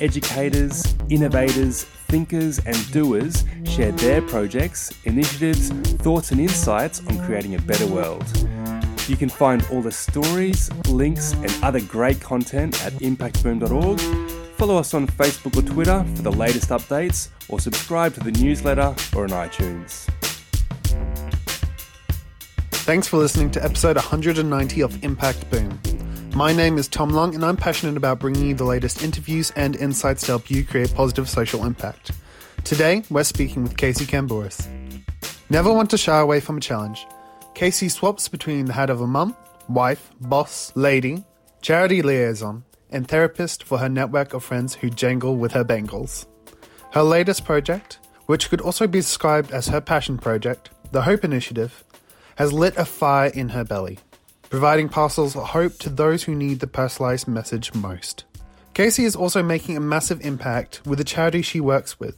educators, innovators, thinkers, and doers share their projects, initiatives, thoughts, and insights on creating a better world. You can find all the stories, links, and other great content at impactboom.org. Follow us on Facebook or Twitter for the latest updates, or subscribe to the newsletter or on iTunes. Thanks for listening to episode 190 of Impact Boom. My name is Tom Long, and I'm passionate about bringing you the latest interviews and insights to help you create positive social impact. Today, we're speaking with Casey Cambouris. Never want to shy away from a challenge. Casey swaps between the hat of a mum, wife, boss, lady, charity liaison, and therapist for her network of friends who jangle with her bangles. Her latest project, which could also be described as her passion project, the Hope Initiative, has lit a fire in her belly providing parcels of hope to those who need the personalized message most. Casey is also making a massive impact with the charity she works with.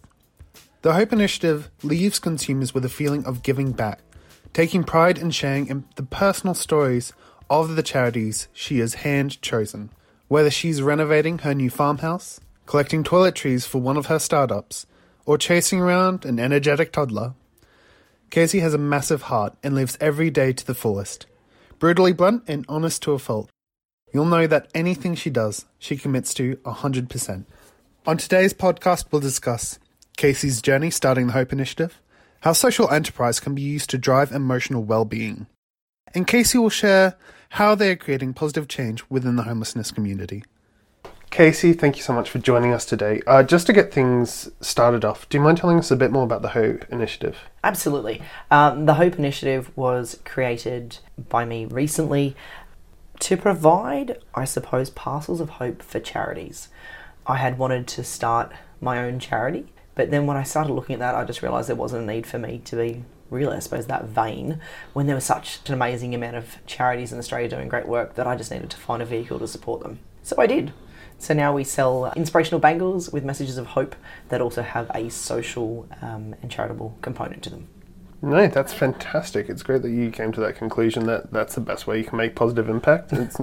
The Hope Initiative leaves consumers with a feeling of giving back, taking pride in sharing in the personal stories of the charities she has hand chosen. Whether she's renovating her new farmhouse, collecting toiletries for one of her startups, or chasing around an energetic toddler, Casey has a massive heart and lives every day to the fullest brutally blunt and honest to a fault. You'll know that anything she does, she commits to 100%. On today's podcast, we'll discuss Casey's journey starting the Hope Initiative, how social enterprise can be used to drive emotional well being, and Casey will share how they are creating positive change within the homelessness community. Casey, thank you so much for joining us today. Uh, just to get things started off, do you mind telling us a bit more about the Hope Initiative? Absolutely. Um, the Hope Initiative was created by me recently to provide, I suppose, parcels of hope for charities. I had wanted to start my own charity, but then when I started looking at that, I just realised there wasn't a need for me to be really, I suppose, that vain when there was such an amazing amount of charities in Australia doing great work that I just needed to find a vehicle to support them. So I did. So now we sell inspirational bangles with messages of hope that also have a social um, and charitable component to them. No, that's fantastic. It's great that you came to that conclusion that that's the best way you can make positive impact. It's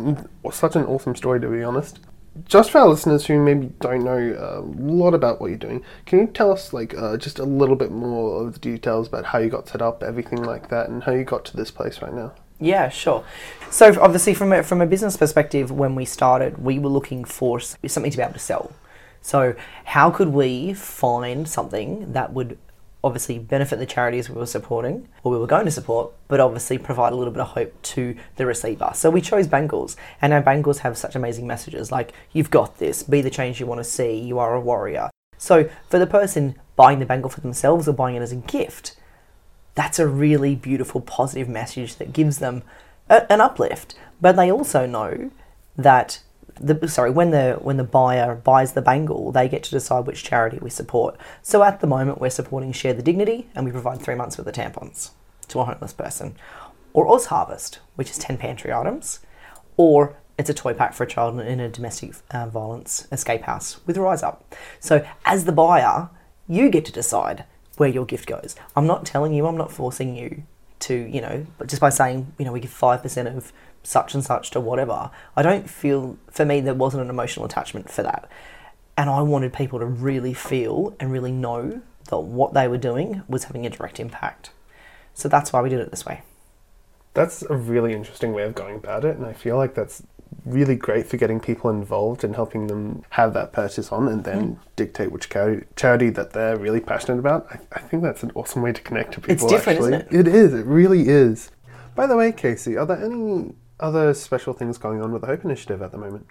such an awesome story, to be honest. Just for our listeners who maybe don't know a lot about what you're doing, can you tell us like uh, just a little bit more of the details about how you got set up, everything like that, and how you got to this place right now? Yeah, sure. So obviously, from a, from a business perspective, when we started, we were looking for something to be able to sell. So how could we find something that would obviously benefit the charities we were supporting or we were going to support, but obviously provide a little bit of hope to the receiver. So we chose bangles, and our bangles have such amazing messages like "You've got this," "Be the change you want to see," "You are a warrior." So for the person buying the bangle for themselves or buying it as a gift, that's a really beautiful, positive message that gives them a, an uplift. But they also know that the sorry when the when the buyer buys the bangle, they get to decide which charity we support. So at the moment, we're supporting Share the Dignity, and we provide three months worth of tampons to a homeless person, or Oz Harvest, which is ten pantry items, or it's a toy pack for a child in a domestic uh, violence escape house with RizeUp. So as the buyer, you get to decide where your gift goes. I'm not telling you, I'm not forcing you to, you know, but just by saying, you know, we give 5% of such and such to whatever, I don't feel, for me, there wasn't an emotional attachment for that. And I wanted people to really feel and really know that what they were doing was having a direct impact. So that's why we did it this way. That's a really interesting way of going about it, and I feel like that's really great for getting people involved and helping them have that purchase on and then mm. dictate which charity, charity that they're really passionate about. I, I, think that's an awesome way to connect to people. It's different, actually. isn't it? It is. It really is. By the way, Casey, are there any other special things going on with the Hope Initiative at the moment?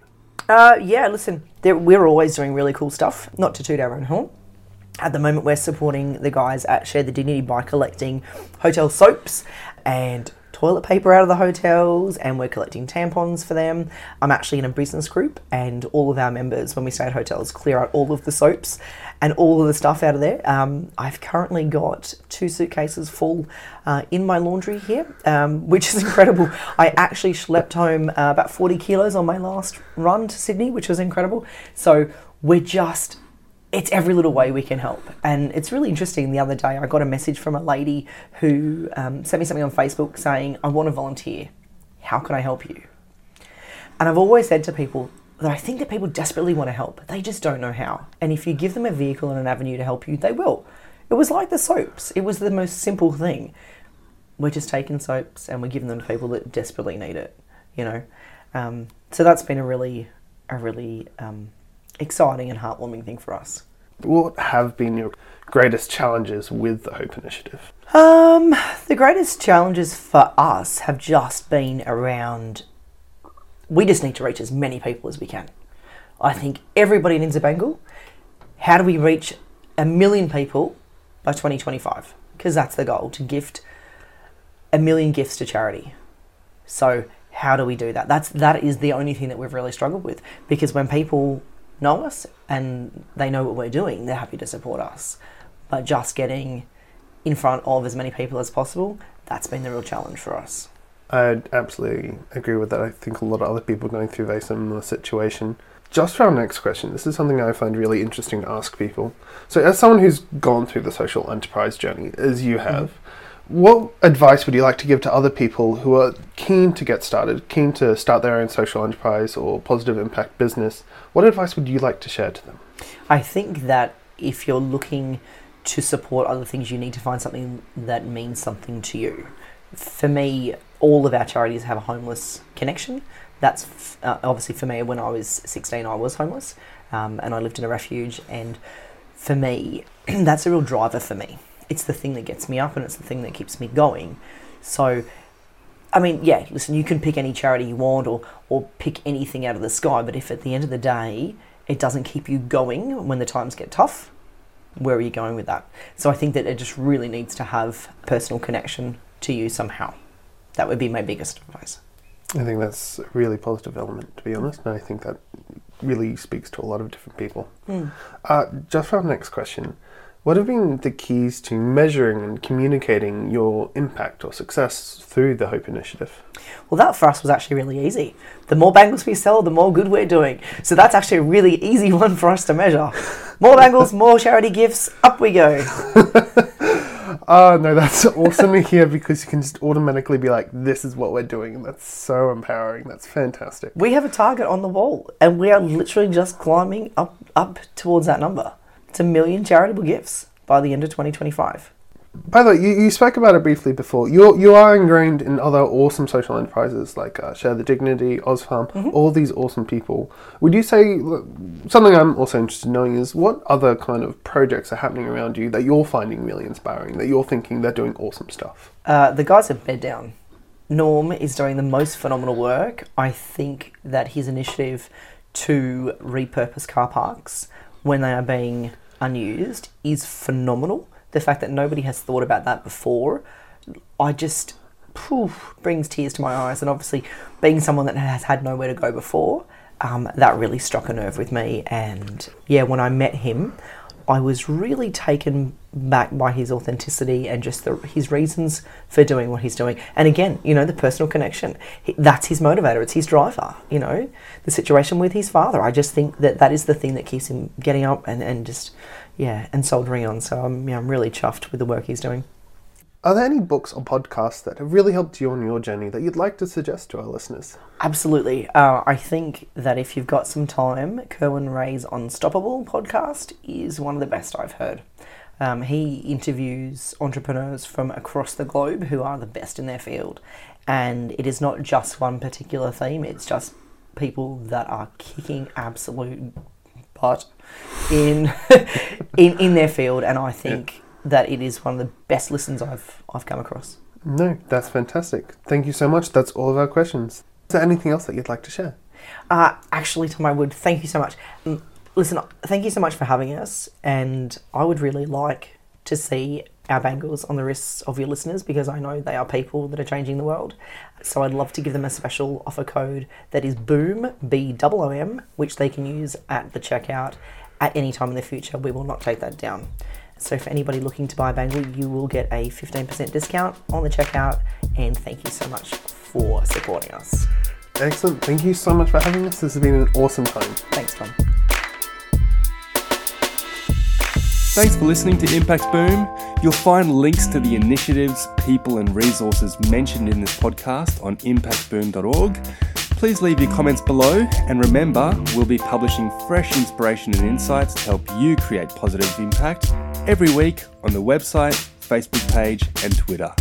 Uh, yeah, listen, we're always doing really cool stuff, not to toot our own horn. At the moment, we're supporting the guys at Share the Dignity by collecting hotel soaps and toilet paper out of the hotels and we're collecting tampons for them. I'm actually in a business group and all of our members, when we stay at hotels, clear out all of the soaps and all of the stuff out of there. Um, I've currently got two suitcases full uh, in my laundry here, um, which is incredible. I actually schlepped home uh, about 40 kilos on my last run to Sydney, which was incredible. So we're just it's every little way we can help. And it's really interesting. The other day, I got a message from a lady who um, sent me something on Facebook saying, I want to volunteer. How can I help you? And I've always said to people that I think that people desperately want to help, they just don't know how. And if you give them a vehicle and an avenue to help you, they will. It was like the soaps, it was the most simple thing. We're just taking soaps and we're giving them to people that desperately need it, you know? Um, so that's been a really, a really, um, exciting and heartwarming thing for us. What have been your greatest challenges with the Hope Initiative? Um, the greatest challenges for us have just been around. We just need to reach as many people as we can. I think everybody in Inverbangle. How do we reach a million people by 2025? Because that's the goal to gift a million gifts to charity. So how do we do that? That's that is the only thing that we've really struggled with because when people know us and they know what we're doing, they're happy to support us. But just getting in front of as many people as possible, that's been the real challenge for us. I absolutely agree with that. I think a lot of other people are going through a very similar situation. Just for our next question, this is something I find really interesting to ask people. So, as someone who's gone through the social enterprise journey, as you have, mm-hmm what advice would you like to give to other people who are keen to get started, keen to start their own social enterprise or positive impact business? What advice would you like to share to them? I think that if you're looking to support other things, you need to find something that means something to you. For me, all of our charities have a homeless connection. That's uh, obviously for me. When I was 16, I was homeless um, and I lived in a refuge. And for me, that's a real driver for me it's the thing that gets me up and it's the thing that keeps me going. So, I mean, yeah, listen, you can pick any charity you want or, or pick anything out of the sky, but if at the end of the day it doesn't keep you going when the times get tough, where are you going with that? So I think that it just really needs to have personal connection to you somehow. That would be my biggest advice. I think that's a really positive element, to be honest, and I think that really speaks to a lot of different people. Mm. Uh, just for our next question, what have been the keys to measuring and communicating your impact or success through the Hope Initiative? Well, that for us was actually really easy. The more bangles we sell, the more good we're doing. So that's actually a really easy one for us to measure. More bangles, more charity gifts, up we go. oh, no, that's awesome to hear because you can just automatically be like, this is what we're doing. And that's so empowering. That's fantastic. We have a target on the wall and we are literally just climbing up, up towards that number to a million charitable gifts by the end of 2025. By the way, you, you spoke about it briefly before. You you are ingrained in other awesome social enterprises like uh, Share the Dignity, Ozfarm, mm-hmm. all these awesome people. Would you say something I'm also interested in knowing is what other kind of projects are happening around you that you're finding really inspiring, that you're thinking they're doing awesome stuff? Uh, the guys at Beddown. Norm is doing the most phenomenal work. I think that his initiative to repurpose car parks when they are being unused is phenomenal. The fact that nobody has thought about that before, I just poof, brings tears to my eyes. And obviously, being someone that has had nowhere to go before, um, that really struck a nerve with me. And yeah, when I met him, I was really taken back by his authenticity and just the, his reasons for doing what he's doing. And again, you know, the personal connection. He, that's his motivator. It's his driver. You know, the situation with his father. I just think that that is the thing that keeps him getting up and, and just, yeah, and soldering on. So I'm, yeah, I'm really chuffed with the work he's doing. Are there any books or podcasts that have really helped you on your journey that you'd like to suggest to our listeners? Absolutely. Uh, I think that if you've got some time, Kerwin Rae's Unstoppable podcast is one of the best I've heard. Um, he interviews entrepreneurs from across the globe who are the best in their field. And it is not just one particular theme, it's just people that are kicking absolute butt in, in, in their field. And I think that it is one of the best listens I've I've come across. No, that's fantastic. Thank you so much. That's all of our questions. Is there anything else that you'd like to share? Uh, actually, Tom, I would. Thank you so much. Listen, thank you so much for having us, and I would really like to see our bangles on the wrists of your listeners because I know they are people that are changing the world. So I'd love to give them a special offer code that is BOOM, B O O M, which they can use at the checkout at any time in the future. We will not take that down. So for anybody looking to buy a bangle, you will get a 15% discount on the checkout. And thank you so much for supporting us. Excellent. Thank you so much for having us. This has been an awesome time. Thanks, Tom. Thanks for listening to Impact Boom. You'll find links to the initiatives, people, and resources mentioned in this podcast on impactboom.org. Please leave your comments below, and remember, we'll be publishing fresh inspiration and insights to help you create positive impact every week on the website, Facebook page, and Twitter.